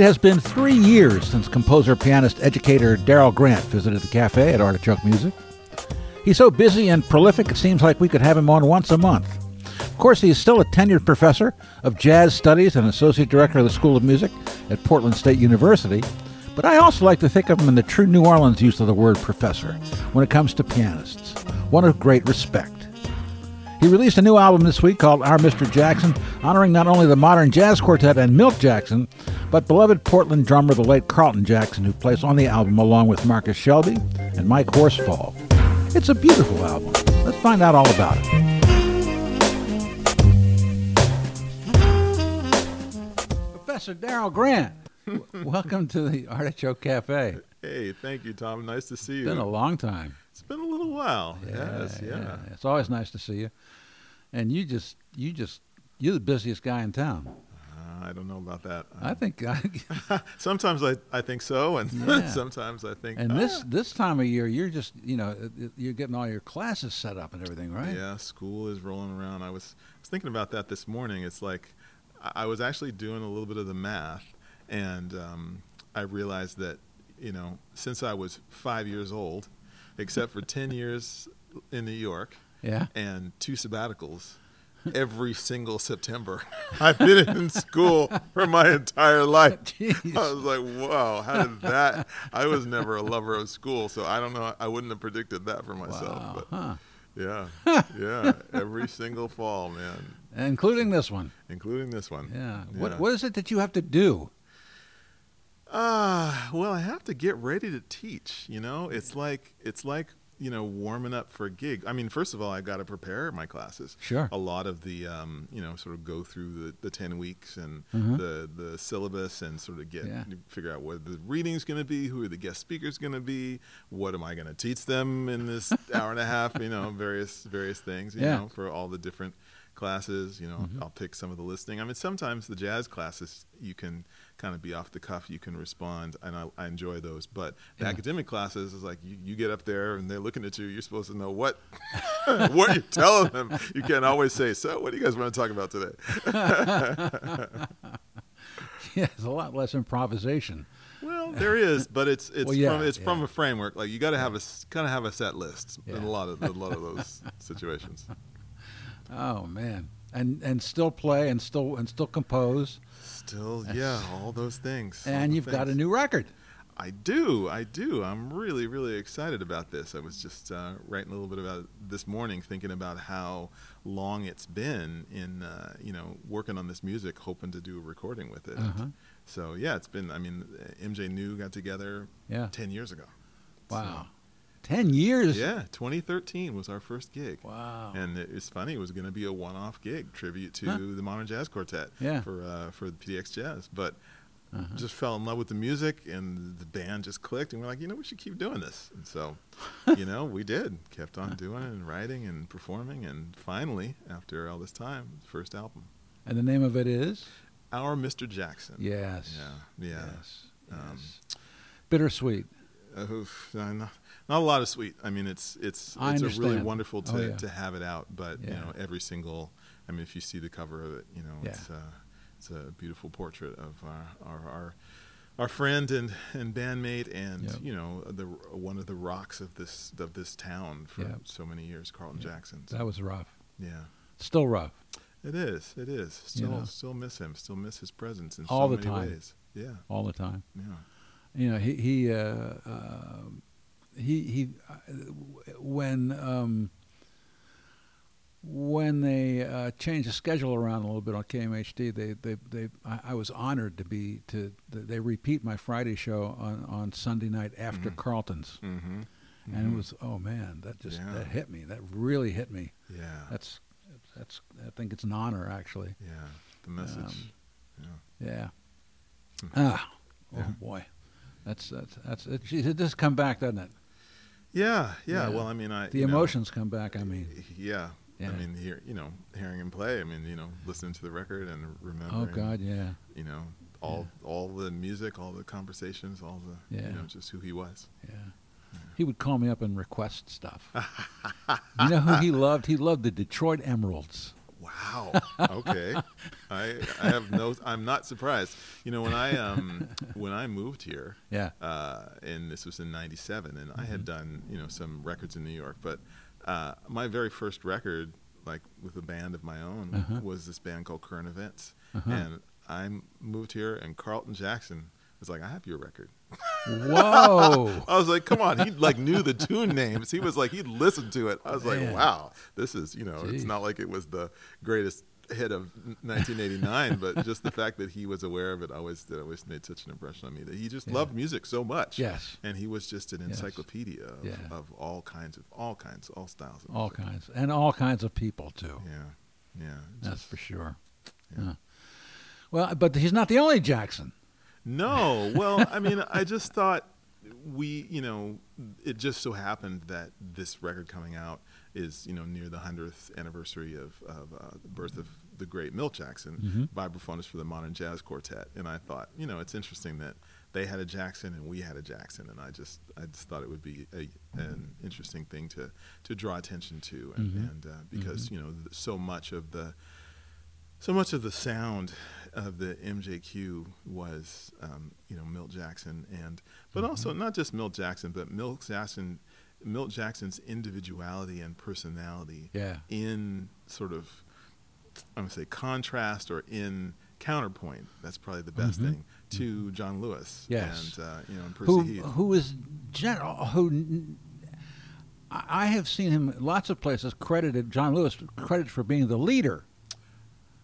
It has been three years since composer, pianist, educator Darrell Grant visited the cafe at Artichoke Music. He's so busy and prolific, it seems like we could have him on once a month. Of course, he is still a tenured professor of jazz studies and associate director of the School of Music at Portland State University. But I also like to think of him in the true New Orleans use of the word professor when it comes to pianists, one of great respect. He released a new album this week called Our Mr. Jackson, honoring not only the modern jazz quartet and Milt Jackson, but beloved Portland drummer, the late Carlton Jackson, who plays on the album along with Marcus Shelby and Mike Horsfall. It's a beautiful album. Let's find out all about it. Professor Darrell Grant, welcome to the Artichoke Cafe. Hey, thank you, Tom. Nice to see you. It's been a long time. It's been a little while. yes, yeah. It's always nice to see you. And you just, you just, you're the busiest guy in town. I don't know about that. I think. I, sometimes I, I think so, and Yeah. sometimes I think. and this "Ah." this time of year, you're just, you know, you're getting all your classes set up and everything, right? Yeah, school is rolling around. I was I was thinking about that this morning. It's like I I was actually doing a little bit of the math, and um, I realized that you know since I was five years old, except for ten years in New York Yeah. and two sabbaticals. Every single September, I've been in school for my entire life. Jeez. I was like, wow, how did that? I was never a lover of school, so I don't know. I wouldn't have predicted that for myself. Wow. But Huh. yeah, yeah, every single fall, man, Including this one. including this one. Yeah. Yeah. What What is it that you have to do? Ah, well, I have to get ready to teach. You know, it's like it's like you know warming up for a gig. I mean, first of all, I got to prepare my classes. Sure. A lot of the um, you know sort of go through the, the ten weeks and Mhm. the the syllabus and sort of get Yeah. figure out what the reading's going to be, who are the guest speakers going to be, what am I going to teach them in this hour and a half. You know, various various things. You Yeah. know, for all the different classes. You know, Mhm. I'll pick some of the listing. I mean, sometimes the jazz classes you can kind of be off the cuff. You can respond, and I, I enjoy those. But the Yeah. academic classes is like you, you get up there and they're looking at you. You're supposed to know what what you're telling them. You can't always say, "So, what do you guys want to talk about today?" yeah, it's a lot less improvisation. well, there is, but it's it's Well, yeah, from it's from a framework. Like you got to have a kind of have a set list in a lot of a lot of those situations. Oh man. And and still play and still and still compose. Still, yeah, all those things. And you've got a new record. I do, I do. I'm really, really excited about this. I was just uh, writing a little bit about it this morning, thinking about how long it's been in, uh, you know, working on this music, hoping to do a recording with it. Uh-huh. So yeah, it's been. I mean, MJ New got together Yeah. ten years ago. Wow. Ten years. Yeah, 2013 was our first gig. Wow. And it- it's funny. It was going to be a one-off gig, tribute to Huh. the Modern Jazz Quartet Yeah. for uh, for the PDX Jazz. But Uh-huh. just fell in love with the music, and the band just clicked, and we're like, you know, we should keep doing this. And so, you know, we did. Kept on doing it and writing and performing, and finally, after all this time, first album, And the name of it is? Our Mr. Jackson. Yes. Yeah. Yeah. Yes. Um, yes. Bittersweet. Uh, oof, not, a lot of sweet. I mean, it's it's I it's a really wonderful to, Oh, yeah. to have it out. But you know, every single. I mean, if you see the cover of it, you know, Yeah. it's uh, it's a beautiful portrait of our our our, our friend and, and bandmate, and Yep. you know, the one of the rocks of this of this town for Yep. so many years, Carlton Yeah. Jackson. So, That was rough. yeah, Still rough. it is. It is. Still know. still miss him. Still miss his presence in All so the many time. ways. Yeah, all the time. yeah. You know, he he uh, uh, he he when um, when they uh, changed the schedule around a little bit on KMHD, they they, they I, I was honored to be to they repeat my Friday show on, on Sunday night after Mhm. Carlton's, Mm-hmm. and it was oh man, that just Yeah. that hit me. That really hit me. yeah, That's that's I think it's an honor actually. yeah. The message. Um, yeah. Yeah. Hmm. Ah, oh Yeah. boy, that's that's that's it. Geez, it does come back, doesn't it? Yeah, yeah. Well, I mean, I The you know, emotions come back. I mean, yeah. I mean, hear you know, hearing him play. I mean, you know, listening to the record and remembering. oh God, yeah, You know, all all the music, all the conversations, all the Yeah. you know, just who he was. yeah. He would call me up and request stuff. you know who he loved? He loved the Detroit Emeralds. Wow. Okay. I I have no. I'm not surprised. You know, when I um when I moved here, Yeah. uh, and this was in '97, and I had done you know some records in New York, but uh, my very first record, like with a band of my own, Uh-huh. was this band called Current Events, Uh-huh. and I moved here, and Carlton Jackson was like, "I have your record." Whoa. I was like, "Come on!" He like knew the tune names. He was like, he'd listened to it. I was like, Man. "Wow, this is you know, it's not like it was the greatest." hit of 1989 but just the fact that he was aware of it always that always made such an impression on me that he just Yeah. loved music so much Yes. and he was just an Yes. encyclopedia of, Yeah. of all kinds of all kinds all styles of All music. kinds. And all kinds of people, too. yeah yeah That's just- for sure. Yeah. Well, but he's not the only Jackson. No. Well i mean i just thought we you know it just so happened that this record coming out is you know near the 100th anniversary of, of uh, the birth of the great milt jackson Mhm. vibraphonist for the modern jazz quartet. And i thought you know it's interesting that they had a jackson and we had a jackson. And i just i just thought it would be a, an interesting thing to to draw attention to. And, Mhm. and uh, because you know th- so much of the so much of the sound of the MJQ was, um, you know, Milt Jackson, and but also not just Milt Jackson, but Milt Jackson, Milt Jackson's individuality and personality Yeah. in sort of, I'm gonna say contrast or in counterpoint. That's probably the best Mhm. thing to John Lewis. Yes. and uh, you know, and Percy Who, Heath. who is general, who I have seen him lots of places credited, John Lewis credited for being the leader.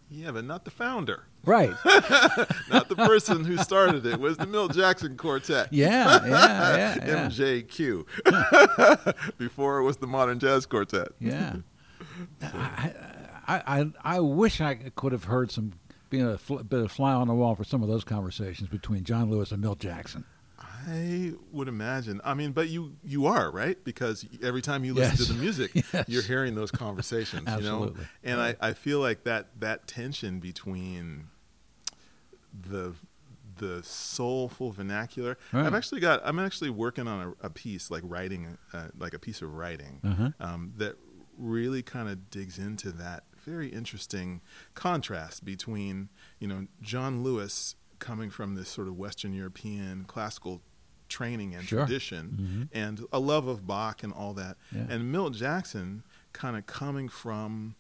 Yeah, but not the founder, Right. not the person who started it. Was the Milt Jackson Quartet. Yeah, yeah, yeah, yeah. MJQ. Before it was the Modern Jazz Quartet. Yeah. I, I, I, I wish I could have heard some, being a fl- bit of fly on the wall for some of those conversations between John Lewis and Milt Jackson. I would imagine. I mean, but you you are right because every time you listen Yes. to the music, Yes. you're hearing those conversations. You know, Absolutely. and I, I feel like that that tension between the the soulful vernacular. Right. I've actually got. I'm actually working on a, a piece like writing, uh, like a piece of writing Uh-huh. um, that really kind of digs into that very interesting contrast between you know John Lewis coming from this sort of Western European classical training and Sure. tradition and a love of Bach and all that, Yeah. and Milt Jackson kind of coming from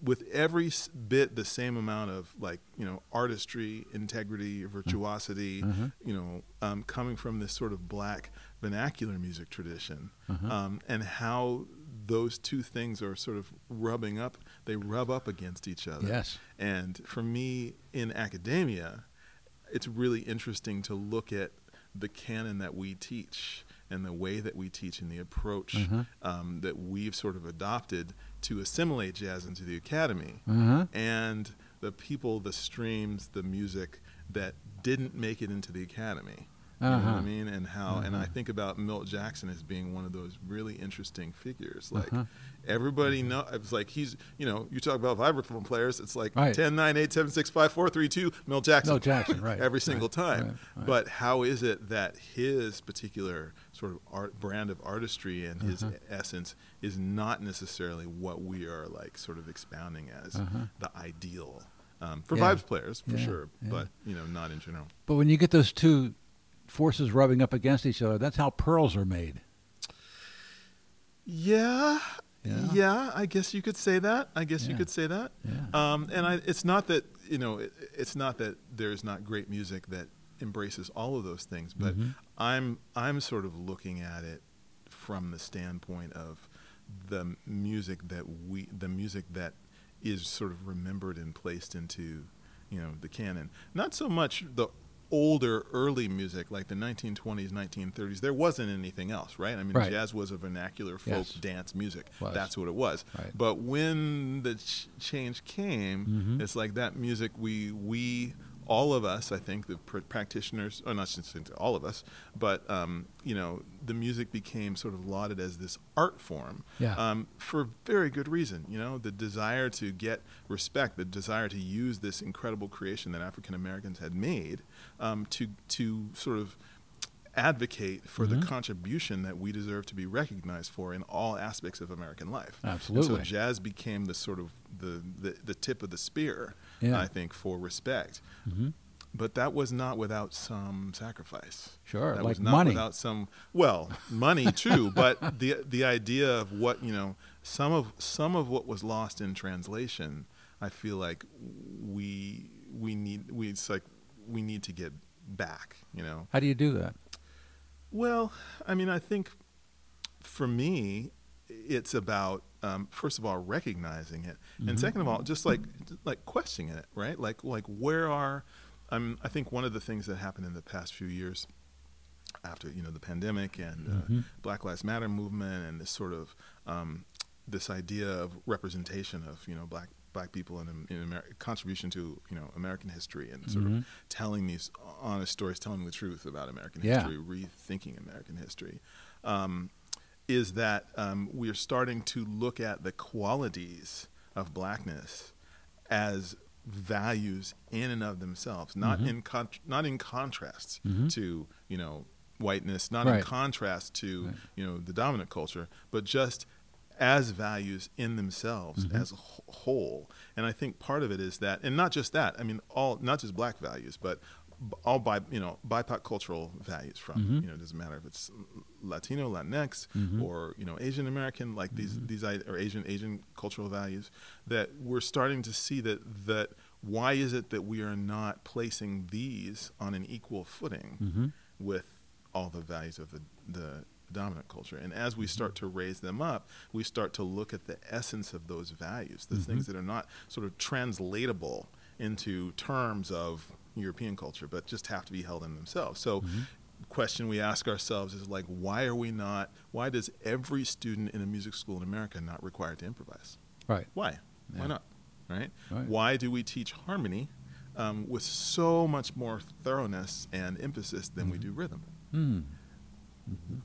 with every bit the same amount of like you know artistry, integrity, virtuosity, Uh-huh. you know, um, coming from this sort of black vernacular music tradition, Uh-huh. um, and how those two things are sort of rubbing up. They rub up against each other. Yes. And for me in academia, it's really interesting to look at the canon that we teach and the way that we teach and the approach Mhm. um, that we've sort of adopted to assimilate jazz into the academy Uh-huh. and the people, the streams, the music that didn't make it into the academy. You know what Uh-huh. I mean? And how, and I Uh-huh. think about Milt Jackson as being one of those really interesting figures. Like Uh-huh. everybody know, it's like he's, you know, you talk about vibraphone players, it's like Right. 10, 9, 8, 7, 6, 5, 4, 3, 2, Milt Jackson. Milt Jackson, right, Every right, single time. right, right. But how is it that his particular sort of art brand of artistry and his Uh-huh. essence is not necessarily what we are like sort of expounding as Uh-huh. the ideal um, for Yeah. vibes players for Yeah, sure, yeah. but you know not in general. But when you get those two forces rubbing up against each other, that's how pearls are made. Yeah, Yeah. yeah, I guess you could say that. I guess you could say that. Yeah. Um, and I, it's not that you know, it, it's not that there's not great music that embraces all of those things, but Mhm. I'm I'm sort of looking at it from the standpoint of the music that we, the music that is sort of remembered and placed into, you know, the canon. Not so much the older early music like the 1920s 1930s there wasn't anything else right i mean Right. jazz was a vernacular folk Yes. dance music Was. that's what it was Right. but when the ch- change came, Mhm. it's like that music we we all of us, I think the pr- practitioners, or not just all of us, but um, you know, the music became sort of lauded as this art form Yeah. um, for very good reason. You know, the desire to get respect, the desire to use this incredible creation that African Americans had made um, to to sort of advocate for Mhm. the contribution that we deserve to be recognized for in all aspects of American life. And Absolutely. so jazz became the sort of the, the, the tip of the spear, Yeah. I think, for respect. hmm But that was not without some sacrifice. Sure, That like was not money. without some well, money too, but the the idea of what, you know, some of some of what was lost in translation, I feel like we we need we it's like we need to get back, you know. How do you do that? Well, I mean, I think for me, it's about um, first of all recognizing it, Mhm. and second of all, just like like questioning it, right? Like like where are um, I think one of the things that happened in the past few years after you know the pandemic and uh, Mhm. Black Lives Matter movement and this sort of um, this idea of representation of you know black black people in, in Amer- contribution to you know American history and sort Mhm. of telling these honest stories, telling the truth about American Yeah. history, rethinking American history, um, is that um, we are starting to look at the qualities of blackness as values in and of themselves, not Mhm. in con- not in contrast Mhm. to you know whiteness, not Right. in contrast to Right. you know the dominant culture, but just as values in themselves Mhm. as a whole. And I think part of it is that, and not just that. I mean, all not just black values, but all by you know BIPOC cultural values from Mhm. you know it doesn't matter if it's Latino, Latinx, Mhm. or you know Asian American, like these Mhm. these i- or Asian Asian cultural values that we're starting to see that that why is it that we are not placing these on an equal footing Mhm. with all the values of the, the dominant culture. And as we start to raise them up, we start to look at the essence of those values, the Mhm. things that are not sort of translatable into terms of European culture, but just have to be held in themselves. So, Mhm. question we ask ourselves is like, why are we not? Why does every student in a music school in America not required to improvise? Right. Why? Yeah. Why not? Right? Right. Why do we teach harmony um, with so much more thoroughness and emphasis than we Mhm. do rhythm? Hmm.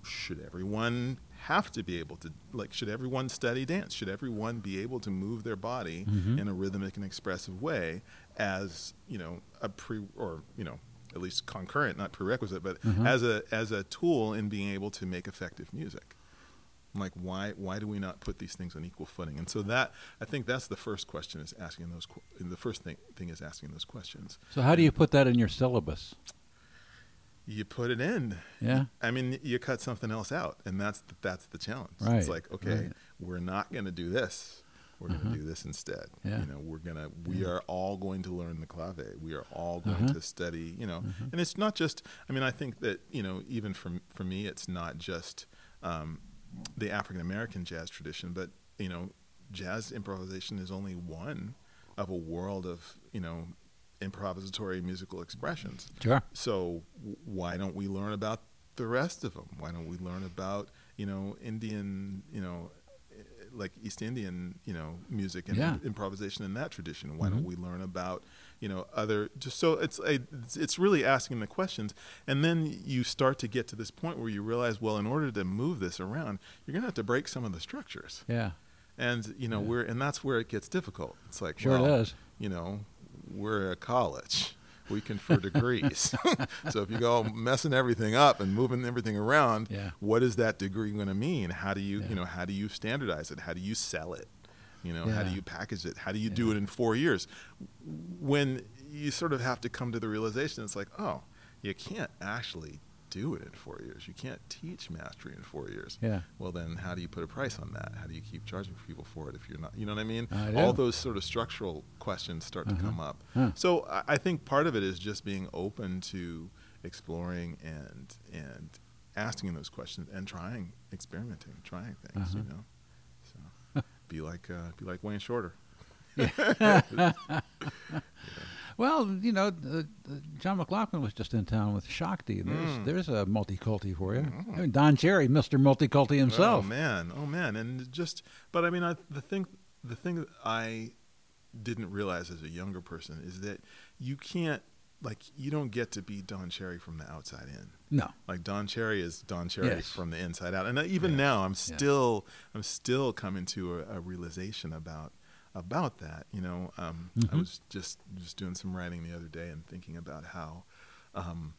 should everyone have to be able to like should everyone study dance should everyone be able to move their body Mhm. in a rhythmic and expressive way as you know a pre or you know at least concurrent not prerequisite but Mhm. as a as a tool in being able to make effective music like why why do we not put these things on equal footing and so that i think that's the first question is asking those the first thing thing is asking those questions So how do you put that in your syllabus? you put it in Yeah. I mean, you cut something else out, and that's the, that's the challenge. Right, It's like, okay, right. we're not going to do this. We're going to Uh-huh. do this instead. Yeah. You know, we're gonna we Yeah. are all going to learn the clave. We are all going Uh-huh. to study. You know, Mhm. and it's not just. I mean, I think that you know, even for for me, it's not just um, the African American jazz tradition, but you know, jazz improvisation is only one of a world of you know improvisatory musical expressions. Sure. So w- why don't we learn about the rest of them? Why don't we learn about you know Indian you know like East Indian you know music and Yeah. improvisation in that tradition? Why Mhm. don't we learn about you know other just so it's a, it's- really asking the questions, and then you start to get to this point where you realize well in order to move this around you're gonna have to break some of the structures, Yeah. and you know Yeah. we're and that's where it gets difficult. It's like Sure well, does. you know, we're a college. We confer degrees. so if you go messing everything up and moving everything around, Yeah. what is that degree going to mean? How do you, Yeah. you know, how do you standardize it? How do you sell it? You know, how do you package it? How do you do it in four years? When you sort of have to come to the realization, it's like, oh, you can't actually do it in four years. You can't teach mastery in four years. Yeah. Well, then how do you put a price on that? How do you keep charging people for it if you're not, you know what I mean? I. All those sort of structural questions start to Uh-huh. come up. Huh. So I, I think part of it is just being open to exploring and and asking those questions and trying, experimenting, trying things. You Uh-huh. know, so be like uh, be like Wayne Shorter. Well, you know, uh, John McLaughlin was just in town with Shakti. There's Mm. there's a multiculti for you. Mm. I mean, Don Cherry, Mr. Multiculti himself. Oh man, oh man, and just but I mean, I, the thing the thing that I didn't realize as a younger person is that you can't like you don't get to be Don Cherry from the outside in. No. Like Don Cherry is Don Cherry Yes. from the inside out, and even Yeah. now I'm still I'm still coming to a, a realization about about that. You know, um, I Mhm. was just just doing some writing the other day and thinking about how um,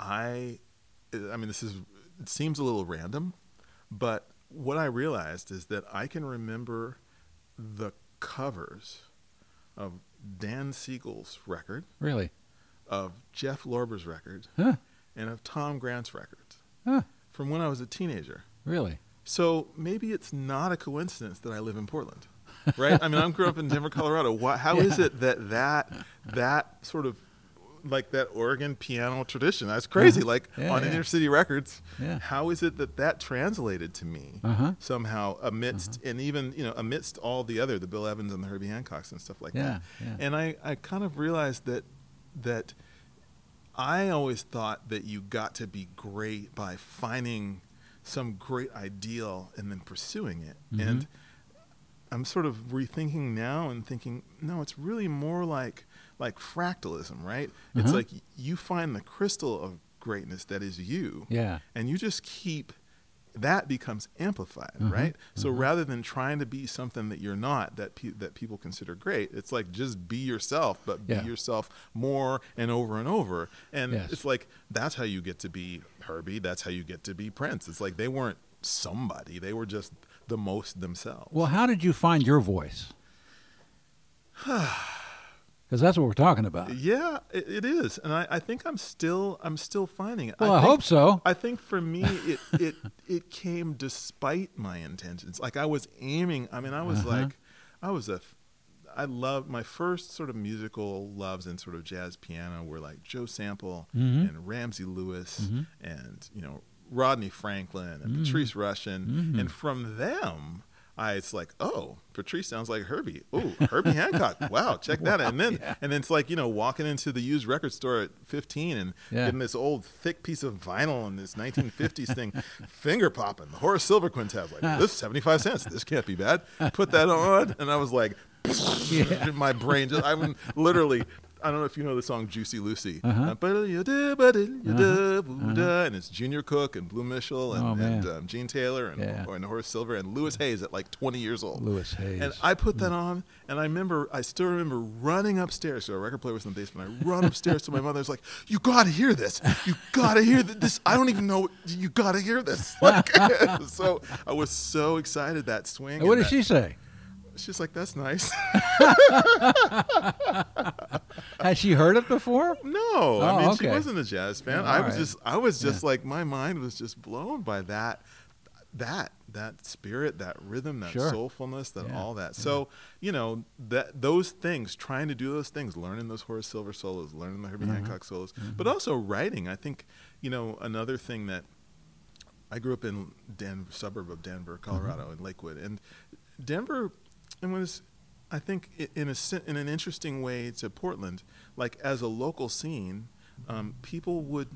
I I mean, this is it seems a little random, but what I realized is that I can remember the covers of Dan Siegel's record, Really? of Jeff Lorber's record, Huh? and of Tom Grant's records Huh? from when I was a teenager. Really? So maybe it's not a coincidence that I live in Portland, right? I mean, I'm grew up in Denver, Colorado. Why, how is Yeah. it that that that sort of like that Oregon piano tradition? That's crazy. Uh-huh. Like Yeah, on yeah. Inner City Records, Yeah. how is it that that translated to me Uh-huh. somehow amidst and even you know amidst all the other the Bill Evans and the Herbie Hancocks and stuff like Yeah, that? yeah. And I I kind of realized that that I always thought that you got to be great by finding some great ideal and then pursuing it. Mhm. And I'm sort of rethinking now and thinking, no, it's really more like like fractalism, right? It's Uh-huh. like you find the crystal of greatness that is you, Yeah. and you just keep that becomes amplified, Mhm, right? So mhm. rather than trying to be something that you're not, that pe- that people consider great, it's like just be yourself, but Yeah. be yourself more and over and over. And Yes. it's like that's how you get to be Herbie. That's how you get to be Prince. It's like they weren't somebody; they were just the most themselves. Well, how did you find your voice? Because that's what we're talking about. yeah, it, it is, and I, I think I'm still I'm still finding it. Well, I, think- hope so. I think for me, it it it came despite my intentions. Like I was aiming. I mean, I was Uh-huh. like, I was a. I loved my first sort of musical loves in sort of jazz piano were like Joe Sample Mhm. and Ramsey Lewis Mhm. and you know Rodney Franklin and Mhm. Patrice Rushen, Mhm. and from them. I it's like, oh, Patrice sounds like Herbie. Oh, Herbie Hancock. Wow, check that out. And then yeah. and then it's like, you know, walking into the used record store at 15 and Yeah. getting this old thick piece of vinyl and this 1950s thing, finger popping. The Horace Silver Quintet. Like, this is 75 cents. This can't be bad. Put that on. And I was like, Yeah. my brain just, I'm literally, I don't know if you know the song Juicy Lucy. Uh-huh. Uh, ba-da-ya-da-ba-da-ya-da-boo-da, And it's Junior Cook and Blue Mitchell and, Oh, and um, Gene Taylor and, Yeah. and Horace Silver and Louis Hayes at like 20 years old. Louis Hayes. And I put that on, and I remember, I still remember running upstairs. So a record player was in the basement. I run upstairs to my mother's like, "You gotta hear this! You gotta hear th- this! I don't even know. You gotta hear this!" Like, so I was so excited that swing. what did that- she say? She's like, "That's nice." Had she heard it before? no, Oh, I mean, she wasn't a jazz fan. Oh, I was right. just, I was just like, my mind was just blown by that, that, that spirit, that rhythm, that Sure. soulfulness, that Yeah, all that. So, you know, that those things, trying to do those things, learning those Horace Silver solos, learning the Herbie Mhm. Hancock solos, Mm-hmm. but also writing. I think, you know, another thing that I grew up in Dan suburb of Denver, Colorado, in Lakewood, and Denver, and was, I think, in a in an interesting way to Portland, like as a local scene, um, people would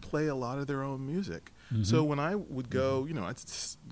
play a lot of their own music. So Mhm. when I would go, you know, I'd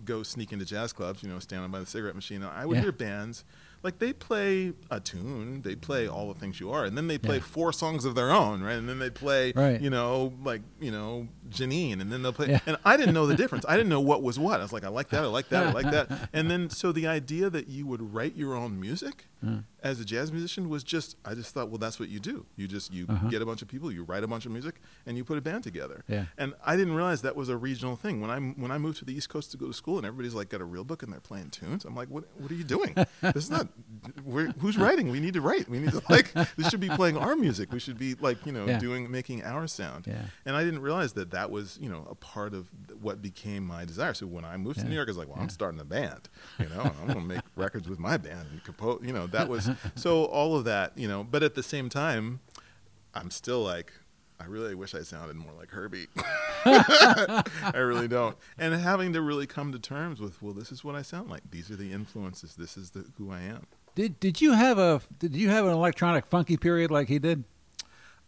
go sneak into jazz clubs, you know, standing by the cigarette machine. I would Yeah. hear bands like they play a tune, they play all the things you are, and then they play Yeah. four songs of their own, right? And then they play, Right. you know, like you know, Janine, and then they'll play. Yeah. And I didn't know the difference. I didn't know what was what. I was like, I like that, I like that, I like that. And then so the idea that you would write your own music Mm. as a jazz musician was just I just thought, well, that's what you do. You just you Uh-huh. get a bunch of people, you write a bunch of music, and you put a band together. Yeah. And I didn't realize that was a regional thing. When I when I moved to the East Coast to go to school, and everybody's like got a real book and they're playing tunes, I'm like, what What are you doing? this is not. We're, who's writing? We need to write. We need to like. This should be playing our music. We should be like you know Yeah. doing making our sound. Yeah. And I didn't realize that that was you know a part of what became my desire. So when I moved to New York, I was like, well, Yeah. I'm starting a band. You know, I'm going to make records with my band and compose. You know, that was so all of that. You know, but at the same time, I'm still like. I really wish I sounded more like Herbie. I really don't. And having to really come to terms with, well, this is what I sound like. These are the influences. This is the, who I am. Did Did you have a Did you have an electronic funky period like he did?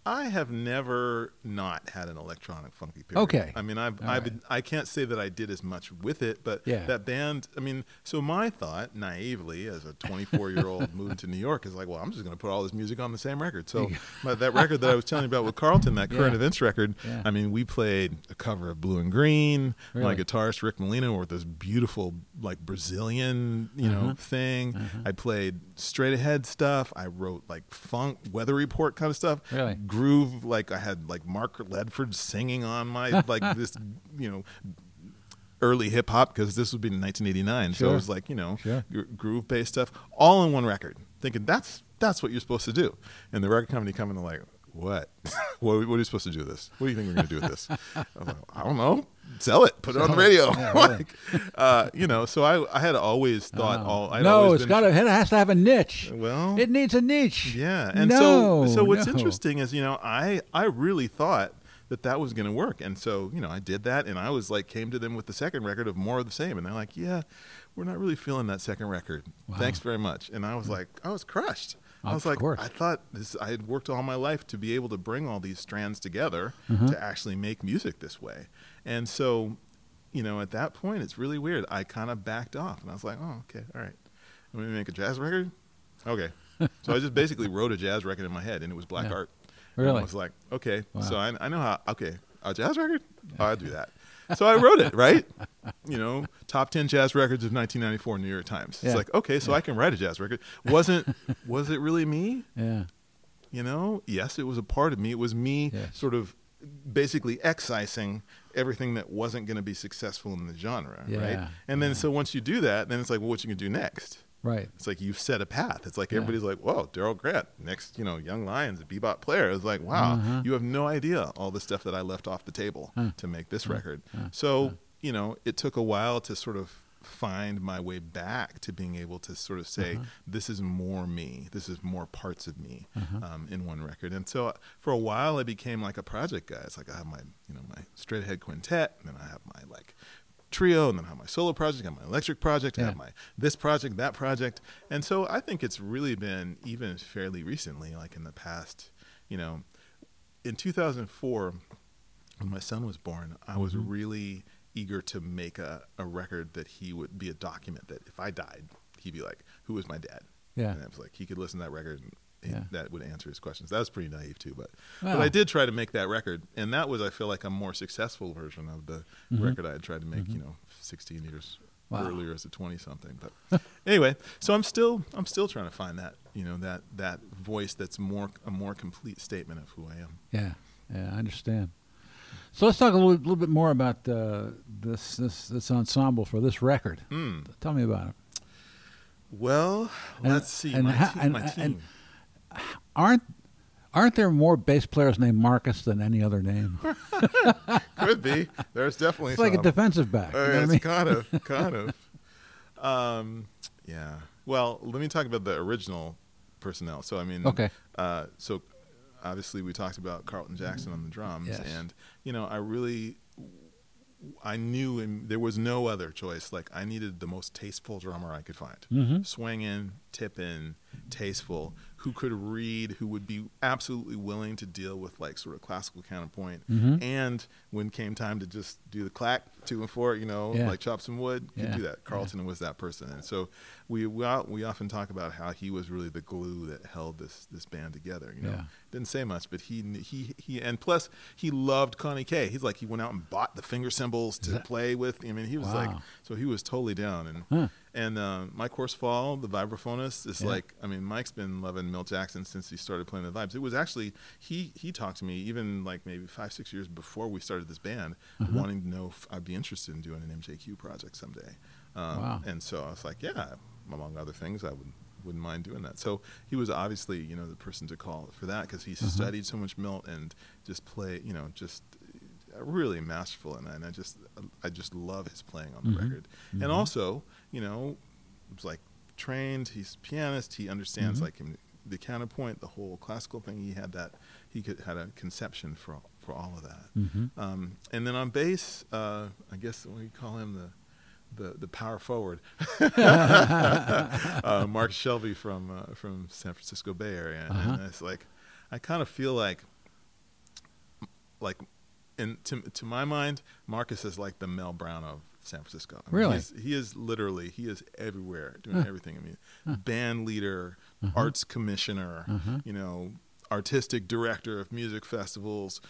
I have never not had an electronic funky period. Okay. I mean, I've, All I've right. been, I can't say that I did as much with it, but Yeah. that band, I mean, so my thought, naively, as a 24 year old moving to New York, is like, well, I'm just going to put all this music on the same record. So my, that record that I was telling you about with Carlton, that current Yeah. events record, Yeah. I mean, we played a cover of Blue and Green. My guitarist Rick Molina with this beautiful, like Brazilian, you know, Uh-huh. thing. Uh-huh. I played straight ahead stuff. I wrote like funk, weather report kind of stuff Really? Groove. Like I had like Mark Ledford singing on my like this, you know, early hip hop because this would be in 1989. So Sure. it was like you know Sure. groove based stuff all in one record. Thinking that's that's what you're supposed to do, and the record company coming to like. What? what? What are you supposed to do with this? What do you think we're going to do with this? Like, I don't know. Sell it. Put it on the radio. Yeah, really. like, uh, you know. So I, I had always thought all. I'd no, it's got to. It has to have a niche. Well, It needs a niche. yeah, and No, so so what's no. interesting is you know I I really thought that that was going to work, and so you know I did that, and I was like came to them with the second record of more of the same, and they're like, yeah, we're not really feeling that second record. Thanks very much, and I was like, I was crushed. I was Of like, course. I thought this. I had worked all my life to be able to bring all these strands together Mm-hmm. to actually make music this way, and so. You know, at that point, it's really weird. I kind of backed off, and I was like, "Oh, okay, all right. I'm gonna make a jazz record. Okay, so I just basically wrote a jazz record in my head, and it was Black Yeah. Art. And Really? I was like, okay, Wow. so I, I know how. Okay, a jazz record. Oh, I'll do that. So I wrote it, right? You know, top ten jazz records of 1994, New York Times. Yeah. It's like, okay, so I can write a jazz record. Wasn't was it really me? Yeah. You know, yes, it was a part of me. It was me Yes. sort of basically excising everything that wasn't going to be successful in the genre, Yeah, right? And then so once you do that, then it's like, well, what you can do next? Right. It's like you've set a path. It's like Yeah. everybody's like, "Whoa, Darrell Grant, next, you know, Young Lions, a bebop player." It's like, wow, Uh-huh. you have no idea all the stuff that I left off the table to make this record. So, you know, it took a while to sort of find my way back to being able to sort of say, "This is more me. This is more parts of me um, in one record." And so, for a while, I became like a project guy. It's like I have my, you know, my straight ahead quintet, and then I have my like trio and then I have my solo project, I have my electric project, I have my this project, that project. And so I think it's really been even fairly recently, like in the past, you know, in 2004, when my son was born, I was Mm-hmm. really eager to make a, a record that he would be a document that if I died, he'd be like, who was my dad? Yeah. And it was like, he could listen to that record and Yeah. that would answer his questions. That was pretty naive too, but, Wow. but I did try to make that record. And that was, I feel like a more successful version of the Mhm. record I had tried to make, you know, 16 years Wow. earlier as a 20 something. But anyway, so I'm still, I'm still trying to find that, you know, that, that voice that's more, a more complete statement of who I am. Yeah. Yeah. I understand. So let's talk a little, little bit more about uh, this this this ensemble for this record. Hmm. Tell me about it. Well, And- let's see. and my, team, and- my and- team. Aren't aren't there more bass players named Marcus than any other name? Could be. There's definitely It's like a defensive back. you Uh, know what I it's mean? kind of, kind of. Um, yeah. Well, let me talk about the original personnel. So I mean, Okay. Uh, so obviously we talked about Carlton Jackson on the drums, Yes. and you know I really, I knew and there was no other choice. Like I needed the most tasteful drummer I could find, Mhm. swinging, tipping, tasteful, who could read, who would be absolutely willing to deal with like sort of classical counterpoint, Mhm. and when came time to just do the clack two and four, you know, Yeah. like chop some wood, could do that. Carlton was that person, and so we we, we often talk about how he was really the glue that held this this band together. You know, Yeah. didn't say much, but he he he and plus he loved Connie Kay He's like he went out and bought the finger cymbals to that- play with. I mean, he was like so he was totally down and. Huh. And uh, Mike Horsfall, the vibraphonist, is Yeah. like I mean, Mike's been loving Milt Jackson since he started playing the vibes. It was actually he he talked to me even like maybe five six years before we started this band, Uh-huh. wanting to know if I'd be interested in doing an MJQ project someday. Um, Wow. And so I was like, yeah, among other things, I would wouldn't mind doing that. So he was obviously you know the person to call for that because he Uh-huh. studied so much Milt and just play you know just really masterful and, and I just I just love his playing on the Mhm. record and Mhm. also you know was like trained he's a pianist he understands Mhm. like the counterpoint the whole classical thing he had that he could had a conception for for all of that Mhm. um, and then on bass uh, I guess we call him the the, the power forward, uh, Mark Shelby from uh, from San Francisco Bay Area, Uh-huh. and it's like I kind of feel like like in to to my mind, Marcus is like the Mel Brown of San Francisco. I mean, Really? he is literally he is everywhere doing Huh. everything. I mean, Huh. band leader, Uh-huh. arts commissioner, Uh-huh. you know, artistic director of music festivals,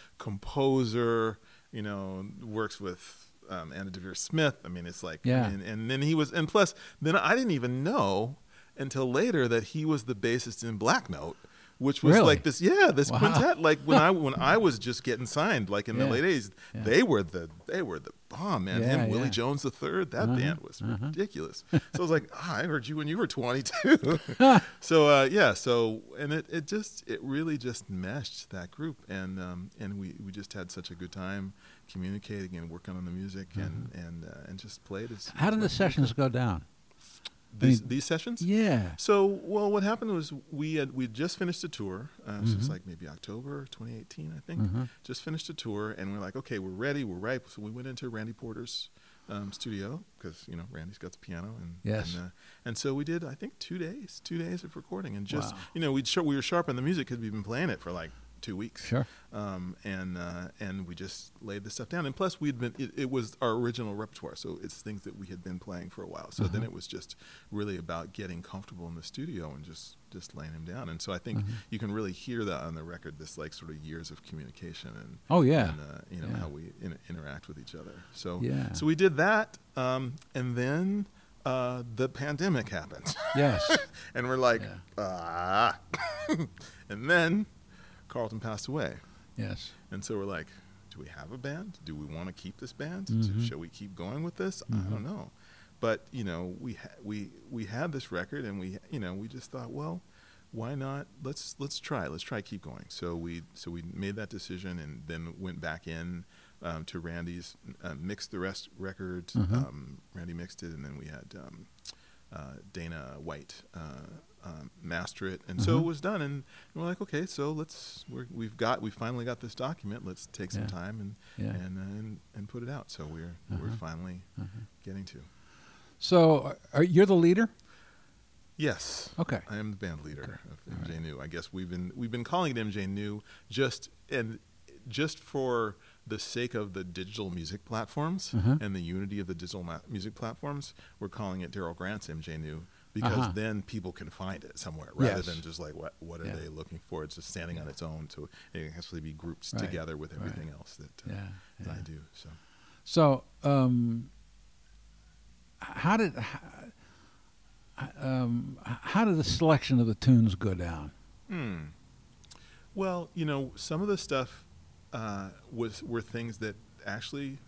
composer. You know, works with um, Anna Deavere Smith. I mean, it's like, Yeah. and, and then he was, and plus, then I didn't even know until later that he was the bassist in Black Note, which was Really? like this yeah this Wow. quintet like when I when I was just getting signed like in Yeah. the late 80s Yeah. they were the they were the bomb man Yeah, him Willie. Jones the third that Uh-huh, band was uh-huh. ridiculous so I was like ah, I heard you when you were 22 so uh, yeah so and it, it just it really just meshed that group and um, and we, we just had such a good time communicating and working on the music and and uh, and just played as Mm-hmm. How did the as much as we sessions go down? These, mean- these sessions Yeah. so, well, what happened was we had we just finished a tour. Uh, So it's Mhm. like maybe October 2018, I think. Mhm. Just finished a tour, and we're like, okay, we're ready, we're ripe. So we went into Randy Porter's um, studio because you know Randy's got the piano, and Yes. and, uh, and so we did I think two days, two days of recording, and just Wow. you know we sh- we were sharp on the music because we've been playing it for like two weeks Sure. um, and uh, and we just laid this stuff down. And plus, we'd been it, it was our original repertoire, so it's things that we had been playing for a while. So then Uh-huh. it was just really about getting comfortable in the studio and just just laying them down. And so I think Mhm. you can really hear that on the record. This like sort of years of communication and Oh yeah. and, uh, you know Yeah. how we in, interact with each other. So Yeah. so we did that, um, and then. Uh, the pandemic happened, yes. and we're like, Yeah. ah, and then Carlton passed away. Yes. And so we're like, do we have a band? Do we want to keep this band? Mhm. Shall we keep going with this? Mhm. I don't know. But you know, we ha- we we had this record, and we you know we just thought, well, why not? Let's let's try. Let's try keep going. So we so we made that decision, and then went back in um, to Randy's, uh, mixed the rest record. Mhm. Um, Randy mixed it, and then we had um, uh, Dana White uh, um, master it, and so Mhm. it was done. And we're like, okay, so let's we're, we've got we finally got this document. Let's take some Yeah. time and Yeah. and, uh, and and put it out. So we're we're Uh-huh. finally Uh-huh. getting to. So, are, you're the leader? Yes, Okay. I am the band leader of MJ right. New. I guess we've been we've been calling it MJ New just and just for the sake of the digital music platforms Uh-huh. and the unity of the digital ma- music platforms, we're calling it Darrell Grant's MJ New because Uh-huh. then people can find it somewhere rather Yes. than just like what what are Yeah. they looking for? It's just standing on its own, so it has to be grouped Right. together with Right. everything else that, uh, Yeah. that I do. So. So, um, how did how, um, how did the selection of the tunes go down? Hmm. Well, you know, some of the stuff uh, was were things that actually.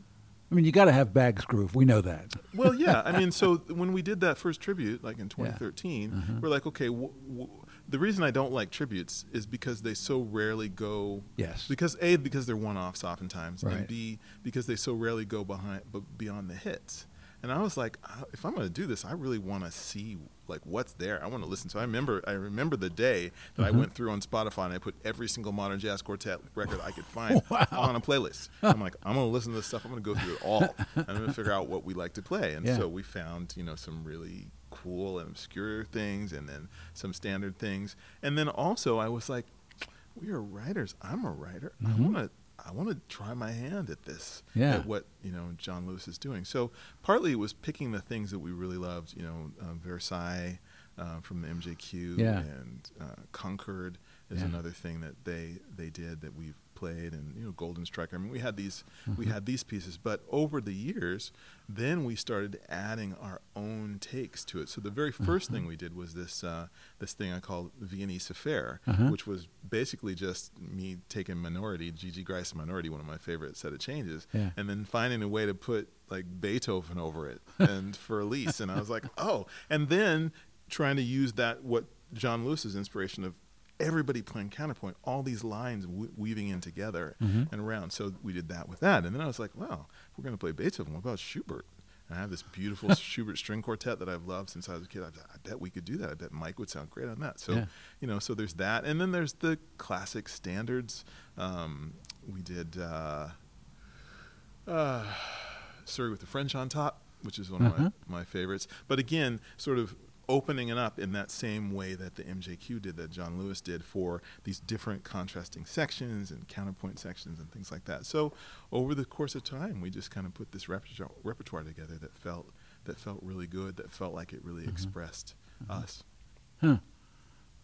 I mean, you got to have Bags Groove. We know that. Well, yeah. I mean, so when we did that first tribute, like in 2013, Mhm. we're like, okay, w- w- the reason I don't like tributes is because they so rarely go. Yes. Because a because they're one-offs oftentimes, Right. and b because they so rarely go behind b- beyond the hits. And I was like, uh, if I'm going to do this, I really want to see like what's there. I want to listen. So I remember, I remember the day that I Mhm. went through on Spotify and I put every single modern jazz quartet record I could find Wow. on a playlist. I'm like, I'm going to listen to this stuff. I'm going to go through it all. and I'm going to figure out what we like to play. And Yeah. so we found, you know, some really cool and obscure things, and then some standard things. And then also, I was like, we are writers. I'm a writer. Mhm. I want to. I want to try my hand at this, Yeah. at what you know John Lewis is doing. So partly it was picking the things that we really loved, you know, uh, Versailles uh, from the MJQ, Yeah. and uh, Concorde is Yeah. another thing that they they did that we've played, and you know, Golden Striker. I mean, we had these we Mhm. had these pieces, but over the years, then we started adding our own takes to it. So the very 1st thing we did was this uh, this thing I call Viennese Affair, Uh-huh. which was basically just me taking Minority, Gigi Gryce Minority, one of my favorite set of changes, Yeah. and then finding a way to put like Beethoven over it and for Elise, and I was like, oh, and then trying to use that what John Lewis's inspiration of everybody playing counterpoint, all these lines w- weaving in together Mhm. and around. So we did that with that, and then I was like, well, if we're going to play Beethoven. What about Schubert? And I have this beautiful Schubert string quartet that I've loved since I was a kid. I, I bet we could do that. I bet Mike would sound great on that. So, Yeah. you know, so there's that, and then there's the classic standards. Um, we did uh, uh, "Story with the French on Top," which is one of Uh-huh. my, my favorites. But again, sort of opening it up in that same way that the MJQ did, that John Lewis did for these different contrasting sections and counterpoint sections and things like that. So over the course of time, we just kind of put this repertoire, repertoire together that felt that felt really good, that felt like it really Mhm. expressed Mhm. us. Huh.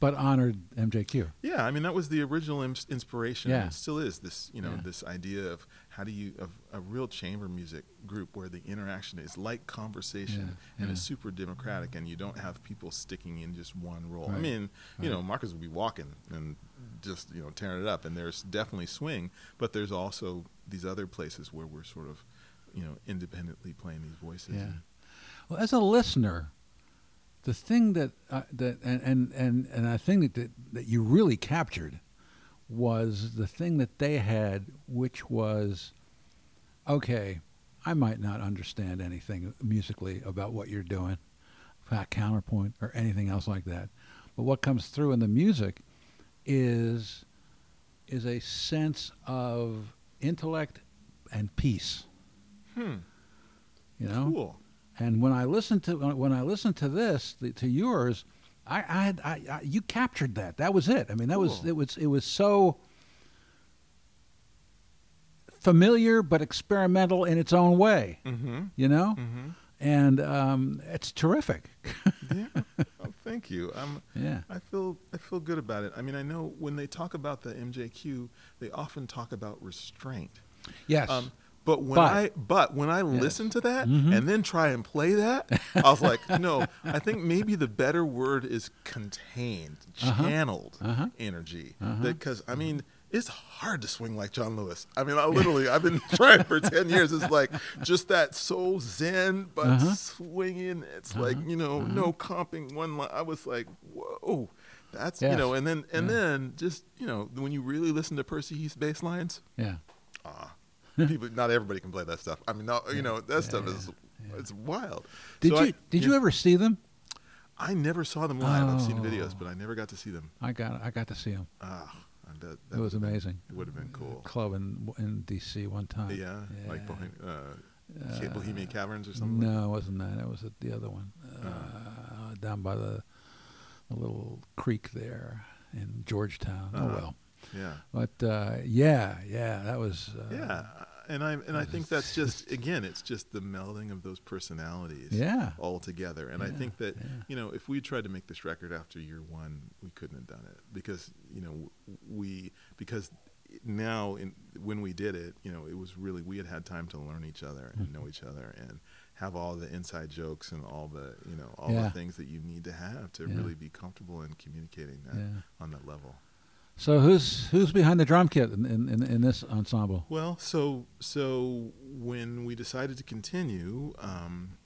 but honored MJQ. Yeah, I mean that was the original ins- inspiration. Yeah. It still is this, you know, Yeah. this idea of how do you of a real chamber music group where the interaction is like conversation Yeah, and yeah. it's super democratic and you don't have people sticking in just one role. I Right, mean, you know. Marcus would be walking and just, you know, tearing it up and there's definitely swing, but there's also these other places where we're sort of, you know, independently playing these voices. Yeah. Well, as a listener, the thing that uh, that and and and and I think that that you really captured was the thing that they had, which was, okay, I might not understand anything musically about what you're doing, about counterpoint or anything else like that, but what comes through in the music is is a sense of intellect and peace. Hmm. You know, Cool. and when I listen to when I listen to this the, to yours, I, I I, I you captured that. That was it. I mean, that was it was it was so familiar but experimental in its own way. Mhm. You know, Mhm. and um, it's terrific. Yeah. oh, thank you. I'm yeah. I feel I feel good about it. I mean, I know when they talk about the MJQ, they often talk about restraint. Yes. Um, but when But- I but when I Yes. listen to that Mhm. and then try and play that, I was like, no. I think maybe the better word is contained, Uh-huh. channeled Uh-huh. energy. Uh-huh. Because I mean, it's hard to swing like John Lewis. I mean, I literally I've been trying for ten years. It's like just that so zen, but Uh-huh. swinging. It's like Uh-huh. you know, Uh-huh. no comping one line. I was like, whoa. That's Yes. you know, and then and Yeah. then just you know when you really listen to Percy Heath's bass lines, yeah. ah, people not everybody can play that stuff. I mean, no, you know that Yeah, stuff is it's wild. Did So you I- did yeah, you ever see them? I never saw them live. I've seen Oh. videos, but I never got to see them. I got I got to see them. Ah, I bet It was would've been- amazing. It would have been cool. Club in in D.C. one time. Yeah, like Yeah. Bohem- uh, Uh, Bohemian Caverns or something. like No, it wasn't that. It was the- the other one uh, down by the, the little creek there in Georgetown. Oh Uh-huh. well, Yeah, but uh, yeah, yeah, that was uh, yeah, and I and I think that's just again, it's just the melding of those personalities. yeah, all together. And I think that, yeah. you know, if we tried to make this record after year one, we couldn't have done it because, you know, we, because now in, when we did it, you know, it was really, we had had time to learn each other and Mm-hmm. know each other and have all the inside jokes and all the, you know, all Yeah. the things that you need to have to Yeah. really be comfortable in communicating that yeah. on that level. So who's who's behind the drum kit in in, in, this ensemble? Well, so so when we decided to continue, um,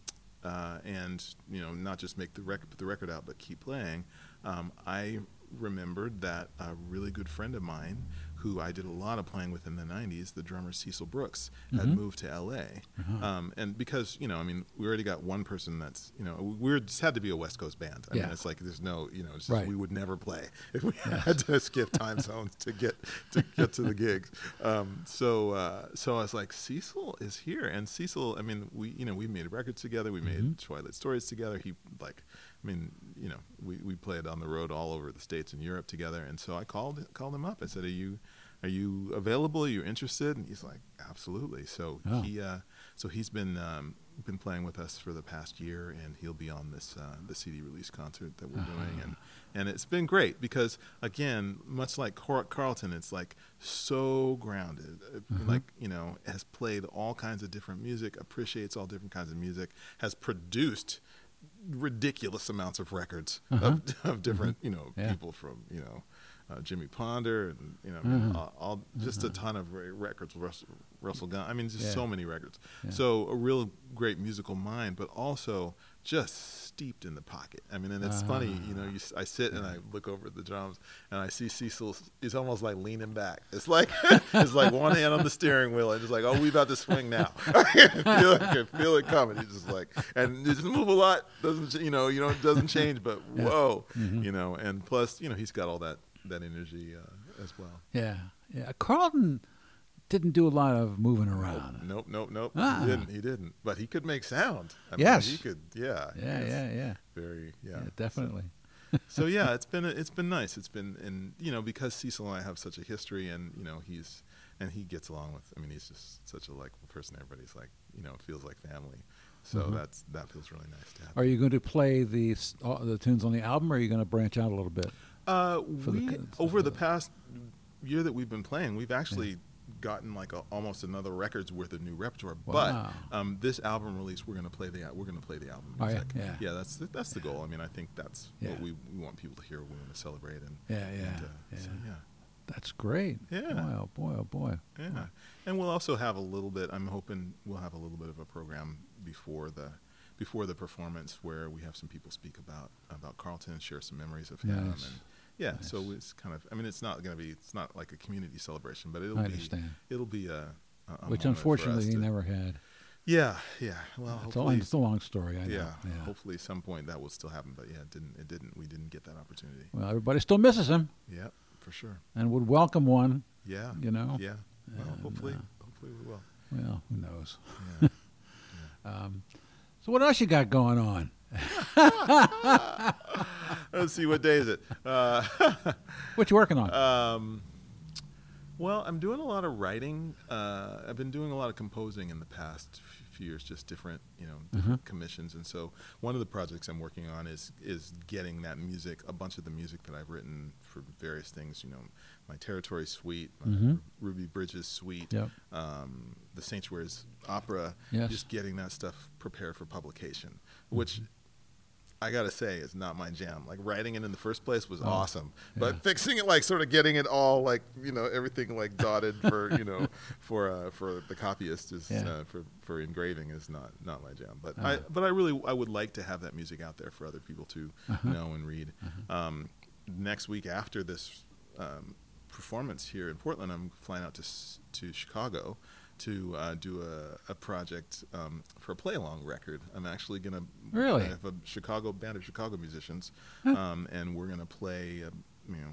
uh, and you know, not just make the record, put the record out, but keep playing, um, I remembered that a really good friend of mine, who I did a lot of playing with in the '90s, the drummer Cecil Brooks, had Mhm. moved to LA, Uh-huh. um, and because you know, I mean, we already got one person that's you know, we were just had to be a West Coast band. I Yeah. mean, it's like there's no, you know, it's just, Right. we would never play if we had to skip time zones to get to get to the gigs. Um, so uh, so I was like, Cecil is here, and Cecil. I mean, we you know we made records together. We made Mhm. Twilight Stories together. He like, I mean, you know, we, we played on the road all over the states and Europe together. And so I called called him up. I said, Are you are you available? Are you interested? And he's like, Absolutely. So Oh. he uh, so he's been um, been playing with us for the past year, and he'll be on this uh, the CD release concert that we're doing, and and it's been great because again, much like Car- Carlton, it's like so grounded. Uh, Mhm. Like you know, has played all kinds of different music, appreciates all different kinds of music, has produced ridiculous amounts of records Uh-huh. of, of different you know Yeah. people from you know. Uh, Jimmy Ponder and you know Mhm. all, all just a ton of records. Russell, Russell Gunn. I mean, just Yeah. so many records. Yeah. So a real great musical mind, but also just steeped in the pocket. I mean, and it's funny, you know. You, I sit and I look over at the drums, and I see Cecil. He's almost like leaning back. It's like it's like one hand on the steering wheel, and it's like, oh, we about to swing now. I feel it, I feel it coming. He's just like, and it doesn't move a lot. Doesn't you know? You know, it doesn't change, but Yeah. whoa, Mhm. you know. And plus, you know, he's got all that that energy uh, as well. Yeah, yeah. Carlton didn't do a lot of moving around. Nope, nope, nope. Ah. He didn't. He didn't. But he could make sound. I Yes. mean, he could. Yeah. Yeah, yeah, yeah, Very. Yeah. yeah, definitely. so yeah, it's been it's been nice. It's been and you know because Cecil and I have such a history, and you know he's and he gets along with. I mean, he's just such a likable person. Everybody's like you know feels like family. So Mhm. that's that feels really nice to have. Are you going to play the all the tunes on the album, or are you going to branch out a little bit? Uh, For the we over the past year that we've been playing, we've actually gotten like a, almost another record's worth of new repertoire. Wow. But um, this album release, we're gonna play the we're gonna play the album Oh, yeah? Yeah. yeah, that's the, that's the goal. I mean, I think that's Yeah. what we, we want people to hear. We want to celebrate and Yeah, yeah, and, uh, yeah. So, yeah. That's great. Yeah. Boy, oh boy, oh boy. Yeah, and we'll also have a little bit. I'm hoping we'll have a little bit of a program before the before the performance where we have some people speak about about Carlton and share some memories of him. Nice. And yeah, so it's kind of. I mean, it's not going to be. It's not like a community celebration, but it'll I be. understand. It'll be a. a- a Which unfortunately to- never had. Yeah, yeah. Well, It's a, long, hopefully. it's a long story. I know. yeah, yeah. hopefully some point that will still happen, but yeah, it didn't. It didn't. We didn't get that opportunity. Well, everybody still misses him Yeah, for sure. and would welcome one. Yeah. You know. Yeah. Well, And, hopefully, uh, hopefully we will. Well, who knows? Yeah. Um, so what else you got going on? Let's see what day is it. Uh, What you working on? Um, well, I'm doing a lot of writing. Uh, I've been doing a lot of composing in the past few years, just different, you know, different commissions. And so, one of the projects I'm working on is is getting that music, a bunch of the music that I've written for various things. You know, my Territory Suite, my Mhm. Ruby Bridges Suite, Yep. um, the Sanctuaries Opera. Yes. Just getting that stuff prepared for publication, which. I gotta say, is not my jam. Like writing it in the first place was Oh, awesome, yeah. but fixing it, like sort of getting it all, like you know, everything like dotted for you know, for uh, for the copyist is Yeah. uh, for for engraving is not not my jam. But Uh-huh. I but I really I would like to have that music out there for other people to Uh-huh. know and read. Um, next week after this um, performance here in Portland, I'm flying out to to Chicago to uh, do a, a project um, for a play along record. I'm actually going to Really? I have a Chicago band of Chicago musicians, Huh. um, and we're going to play um, you know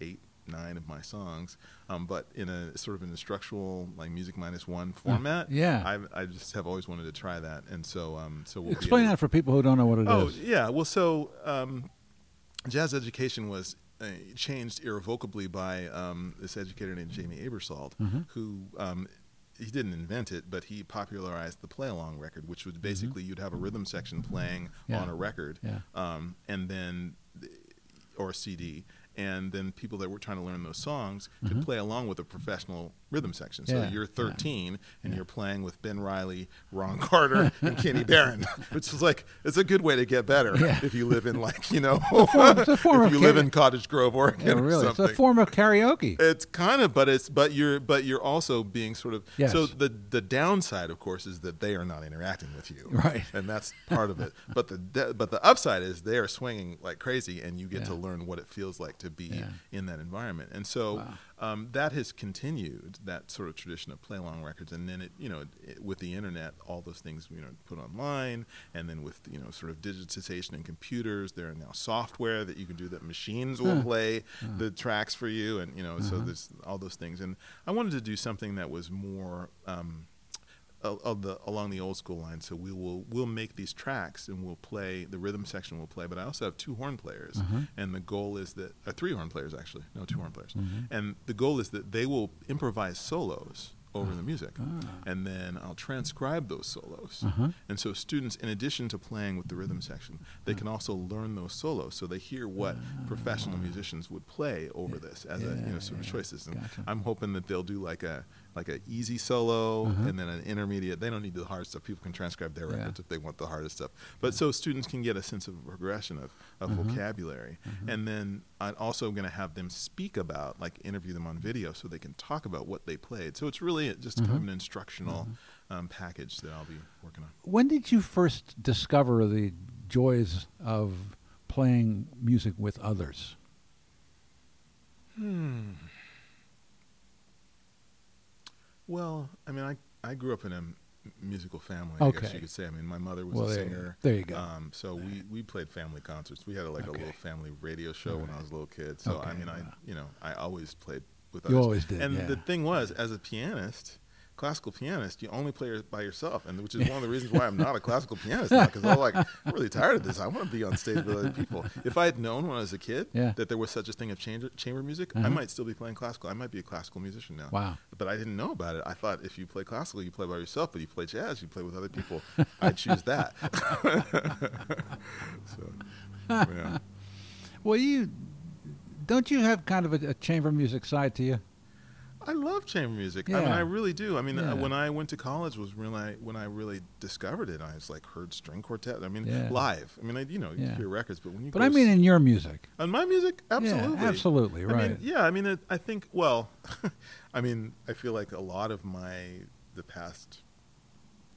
eight nine of my songs, um, but in a sort of an instructional like music minus one format. yeah. I I just have always wanted to try that, and so um so we'll Explain that for people who don't know what it is. Oh yeah, well, so um, jazz education was uh, changed irrevocably by um, this educator named Jamey Aebersold, Mhm. who um, he didn't invent it, but he popularized the play along record, which was basically you'd have a rhythm section playing Mm-hmm. Yeah. on a record, Yeah. um, and then or a CD. And then people that were trying to learn those songs could play along with a professional rhythm section. So Mm-hmm. Yeah, you're yeah. 13 and Yeah. you're playing with Ben Riley, Ron Carter, and Kenny Barron, which is like it's a good way to get better Yeah. if you live in like you know it's a form if you live in Cottage Grove, Oregon, Yeah, or really. It's a form of karaoke. It's kind of, but it's but you're but you're also being sort of. Yes. So the the downside, of course, is that they are not interacting with you, Right. And that's part of it. But the but the upside is they are swinging like crazy, and you get Yeah. to learn what it feels like to be Yeah. in that environment. And so Wow. um, that has continued that sort of tradition of play along records, and then it you know it, with the internet, all those things you know put online, and then with you know sort of digitization and computers, there are now software that you can do that machines will play the tracks for you, and you know so Uh-huh. there's all those things. And I wanted to do something that was more. Um, of of the along the old school line. So we will we'll make these tracks and we'll play the rhythm section. will play, but I also have two horn players, Uh-huh. and the goal is that uh, three horn players actually, no two horn players, Mhm. and the goal is that they will improvise solos over the music, Ah. and then I'll transcribe those solos. Uh-huh. And so students, in addition to playing with the rhythm section, they can also learn those solos. So they hear what professional musicians would play over this as a you Ah. Know sort of choices. And Gotcha. I'm hoping that they'll do like a like an easy solo Uh-huh. and then an intermediate. They don't need the hard stuff. People can transcribe their Yeah. records if they want the hardest stuff. But so students can get a sense of progression of, of Uh-huh. vocabulary. And then I'm also going to have them speak about, like interview them on video so they can talk about what they played. So it's really just kind of Uh-huh. an instructional um, package that I'll be working on. When did you first discover the joys of playing music with others? Hmm. Well, I mean, I I grew up in a musical family. I guess you could say. I mean, my mother was Well, a there singer. there you go. Um, so we, we played family concerts. We had a, like a little family radio show when I was a little kid. So I mean, I you know I always played with You others. always did, And yeah. the thing was, as a pianist. Classical pianist, you only play by yourself, and which is one of the reasons why I'm not a classical pianist now. Because I'm like, I'm really tired of this. I want to be on stage with other people. If I had known when I was a kid Yeah. that there was such a thing of chamber, chamber music, I Uh-huh. might still be playing classical. I might be a classical musician now. Wow. But I didn't know about it. I thought if you play classical, you play by yourself, but you play jazz, you play with other people. I choose that. so, yeah. Well, you don't you have kind of a, a chamber music side to you? I love chamber music. I mean, I really do. I mean, Yeah. uh, when I went to college was when I when I really discovered it. I was like heard string quartet. I mean, Yeah. live. I mean, I, you know, you hear records, but when you But I mean, in your music, on my music, absolutely, Yeah, absolutely, I right. mean, yeah, I mean, it, I think. Well, I mean, I feel like a lot of my the past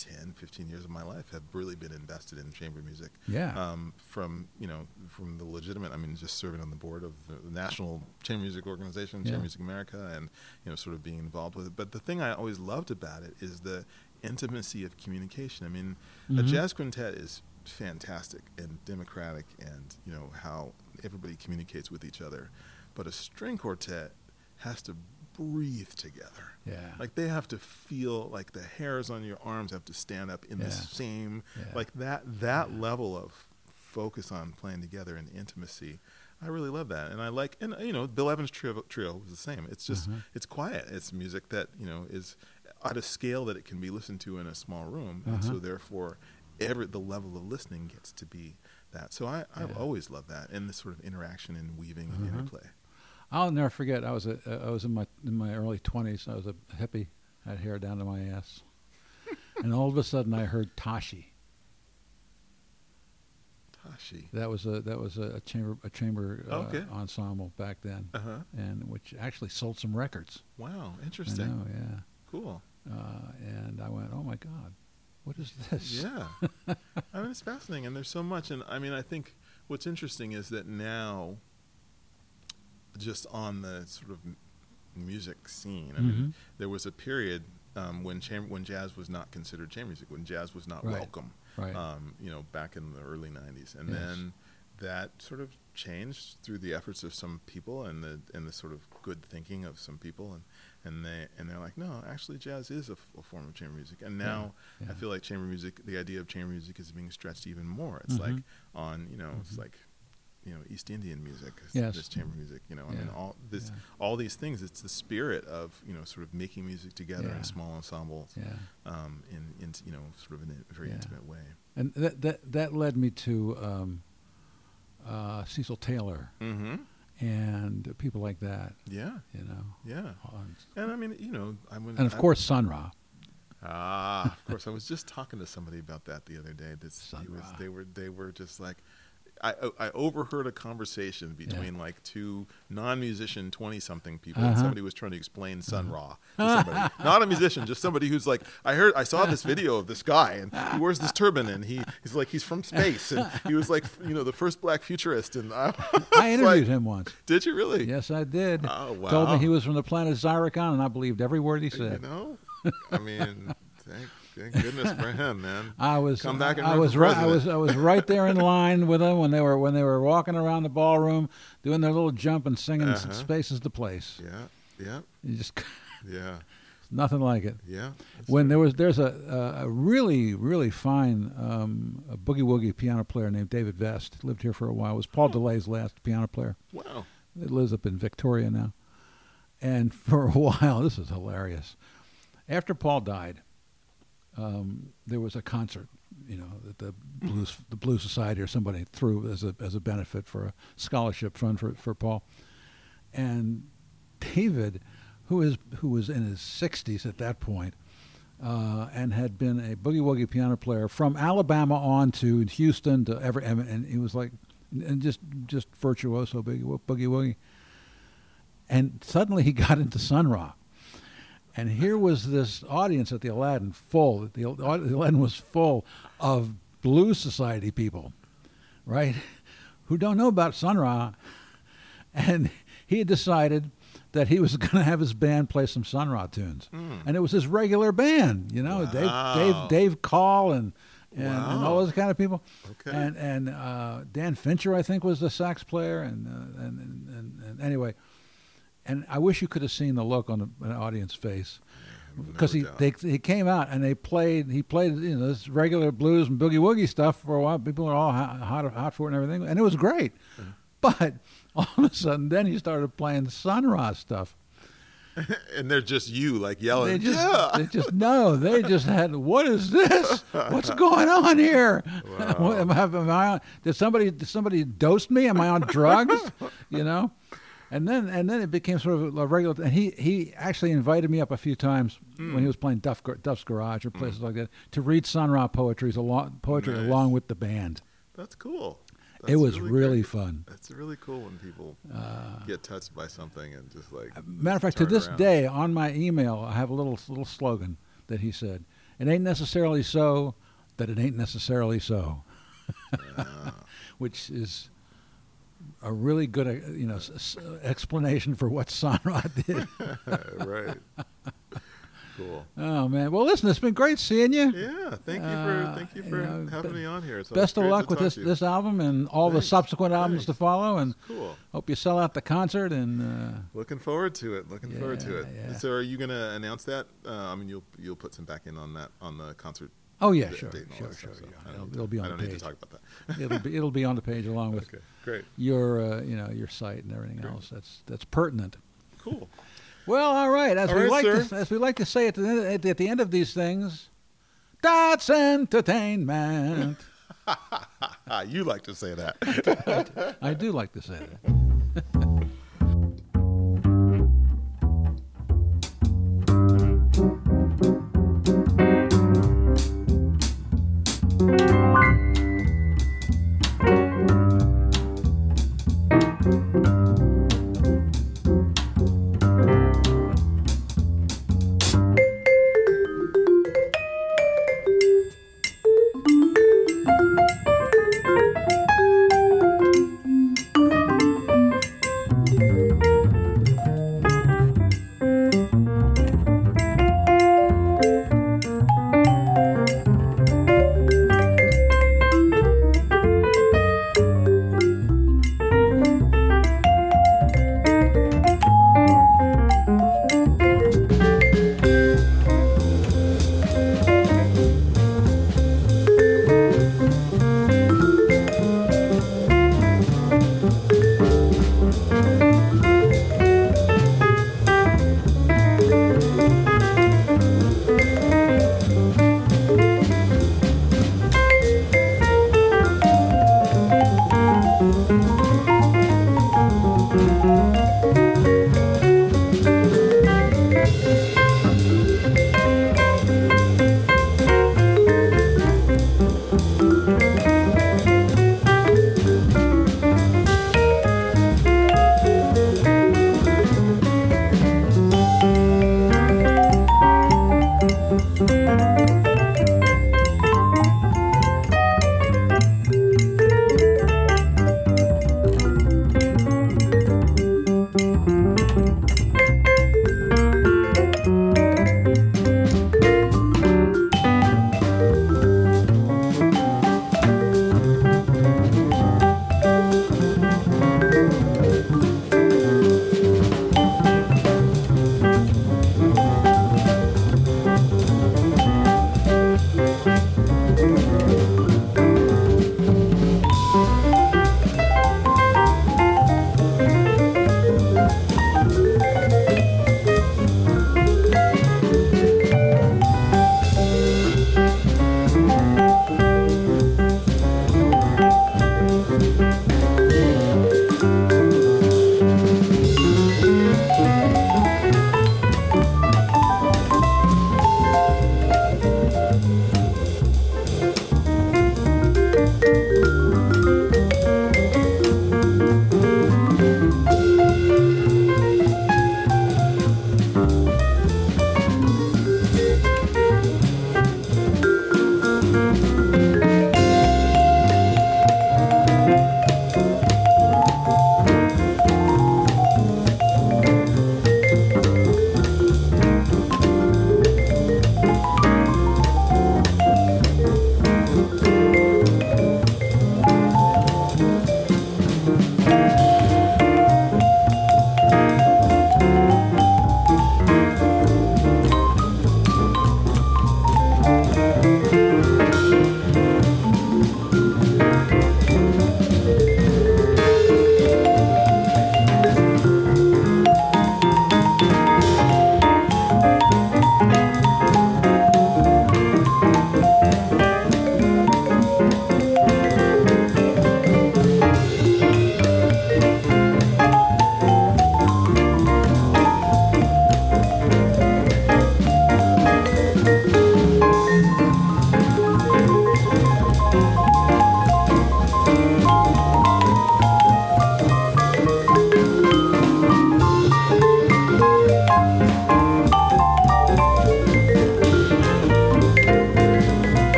10, 15 years of my life have really been invested in chamber music. Yeah. Um, from you know, from the legitimate. I mean, just serving on the board of the National Chamber Music Organization, Yeah. Chamber Music America, and you know, sort of being involved with it. But the thing I always loved about it is the intimacy of communication. I mean, a Mhm. jazz quintet is fantastic and democratic, and you know how everybody communicates with each other. But a string quartet has to breathe together. yeah. Like they have to feel like the hairs on your arms have to stand up in the same Yeah. like that that level of focus on playing together and intimacy. I really love that, and I like and you know Bill Evans trio, trio was the same. It's just Mhm. it's quiet. It's music that you know is at a scale that it can be listened to in a small room, and so Uh-huh. therefore every the level of listening gets to be that. So I I've Yeah. always loved that and this sort of interaction and weaving and Uh-huh. interplay. I'll never forget. I was a, uh, I was in my in my early twenties. I was a hippie, I had hair down to my ass, and all of a sudden I heard Tashi. Tashi. That was a that was a, a chamber a chamber uh, Okay. ensemble back then, Uh huh. and which actually sold some records. Wow. I Interesting. know, yeah. Cool. Uh, and I went, oh my God, what is this? Yeah. I mean, it's fascinating, and there's so much. And I mean, I think what's interesting is that now, just on the sort of music scene, I mean, Mhm. there was a period um, when cham- when jazz was not considered chamber music, when jazz was not Right. welcome. Right. Um, you know, back in the early '90s, and Yes. then that sort of changed through the efforts of some people and the and the sort of good thinking of some people, and and they and they're like, no, actually, jazz is a, f- a form of chamber music, and now. yeah. I feel like chamber music, the idea of chamber music is being stretched even more. It's like Mhm. on, you know, it's Mhm. like, you know, East Indian music. Yes. This chamber music, you know, I mean, all this, Yeah. all these things. It's the spirit of, you know, sort of making music together Yeah. in small ensembles, Yeah. um, in, in, you know, sort of in a very Yeah. intimate way. And that that that led me to um, uh, Cecil Taylor Mm-hmm. and people like that. Yeah. You know, Yeah. And I mean, you know, I went, and of I- course Sun Ra. Ah, of course. I was just talking to somebody about that the other day. This was, they were they were just like, I I overheard a conversation between like two non-musician twenty-something people. and Uh-huh. somebody was trying to explain Sun Ra to somebody, not a musician, just somebody who's like, I heard, I saw this video of this guy, and he wears this turban, and he he's like he's from space, and he was like, you know, the first black futurist, and I, I interviewed like, him once. Did you really? Yes, I did. Oh, wow Told me he was from the planet Zyricon, and I believed every word he said You know, I mean, thank, thank goodness for him, man. I was Come back and I was right I was I was right there in line with them when they were when they were walking around the ballroom doing their little jump and singing Uh-huh. "Space is the place." Yeah, yeah, You just yeah, nothing like it. yeah. When there was there's a a, really really fine um, a boogie woogie piano player named David Vest lived here for a while. It was Paul DeLay's last piano player. Wow. He lives up in Victoria now. And for a while, this is hilarious. After Paul died, um, there was a concert, you know, that the blues the Blues Society or somebody threw as a as a benefit for a scholarship fund for for Paul. And David, who is who was in his sixties at that point, uh, and had been a boogie woogie piano player from Alabama on to Houston to ever, and, and he was like, and just just virtuoso boogie wo- boogie woogie. And suddenly he got into Sun Ra. And here was this audience at the Aladdin full. The, the Aladdin was full of Blue Society people, right? Who don't know about Sun Ra. And he had decided that he was going to have his band play some Sun Ra tunes. Mm. And it was his regular band, you know, Wow. Dave, Dave, Dave Call and, and, and all those kind of people. Okay. And, and uh, Dan Fincher, I think, was the sax player. And, uh, and, and, and, and anyway, and I wish you could have seen the look on the, an audience face because he doubt. they, he came out and they played he played you know this regular blues and boogie woogie stuff for a while. People were all hot, hot hot for it and everything, and it was great. Mm-hmm. But all of a sudden, then he started playing Sun Ra stuff. and they're just you like yelling. They just yeah. they just no, they just had what is this? What's going on here? Wow. Am, I, am I on, did somebody did somebody dose me? Am I on drugs? You know. And then and then it became sort of a regular. And he he actually invited me up a few times Hmm. when he was playing Duff, Duff's Garage or places like that to read Sun Ra poetries along poetry Nice. along with the band. That's cool. it was really, great. fun. It's really cool when people Uh, get touched by something and just like. Matter of fact, to this around. day, on my email, I have a little little slogan that he said: "It ain't necessarily so that it ain't necessarily so," which is a really good, uh, you know, s- explanation for what Sun Ra did. right. Cool. oh man! Well, listen, it's been great seeing you. Yeah. Thank you Uh, for thank you you for know, having me on here. It's Best of luck with this this album and all Thanks, the subsequent albums thanks. to follow. And Cool. hope you sell out the concert. And uh, Looking forward to it. Looking forward to it. yeah. So, are you gonna announce that? Uh, I mean, you'll you'll put some back in on that on the concert. Oh yeah, d- sure, date and all sure, sure. stuff, so yeah. It'll, it'll be on page. I don't need page. to talk about that. it'll be it'll be on the page along with okay. Great. your uh, you know your site and everything Great. else. That's that's pertinent. Cool. Well, all right. As All we right, like to, as we like to say at the end, at, the- at the end of these things, that's entertainment. You like to say that. I do like to say that.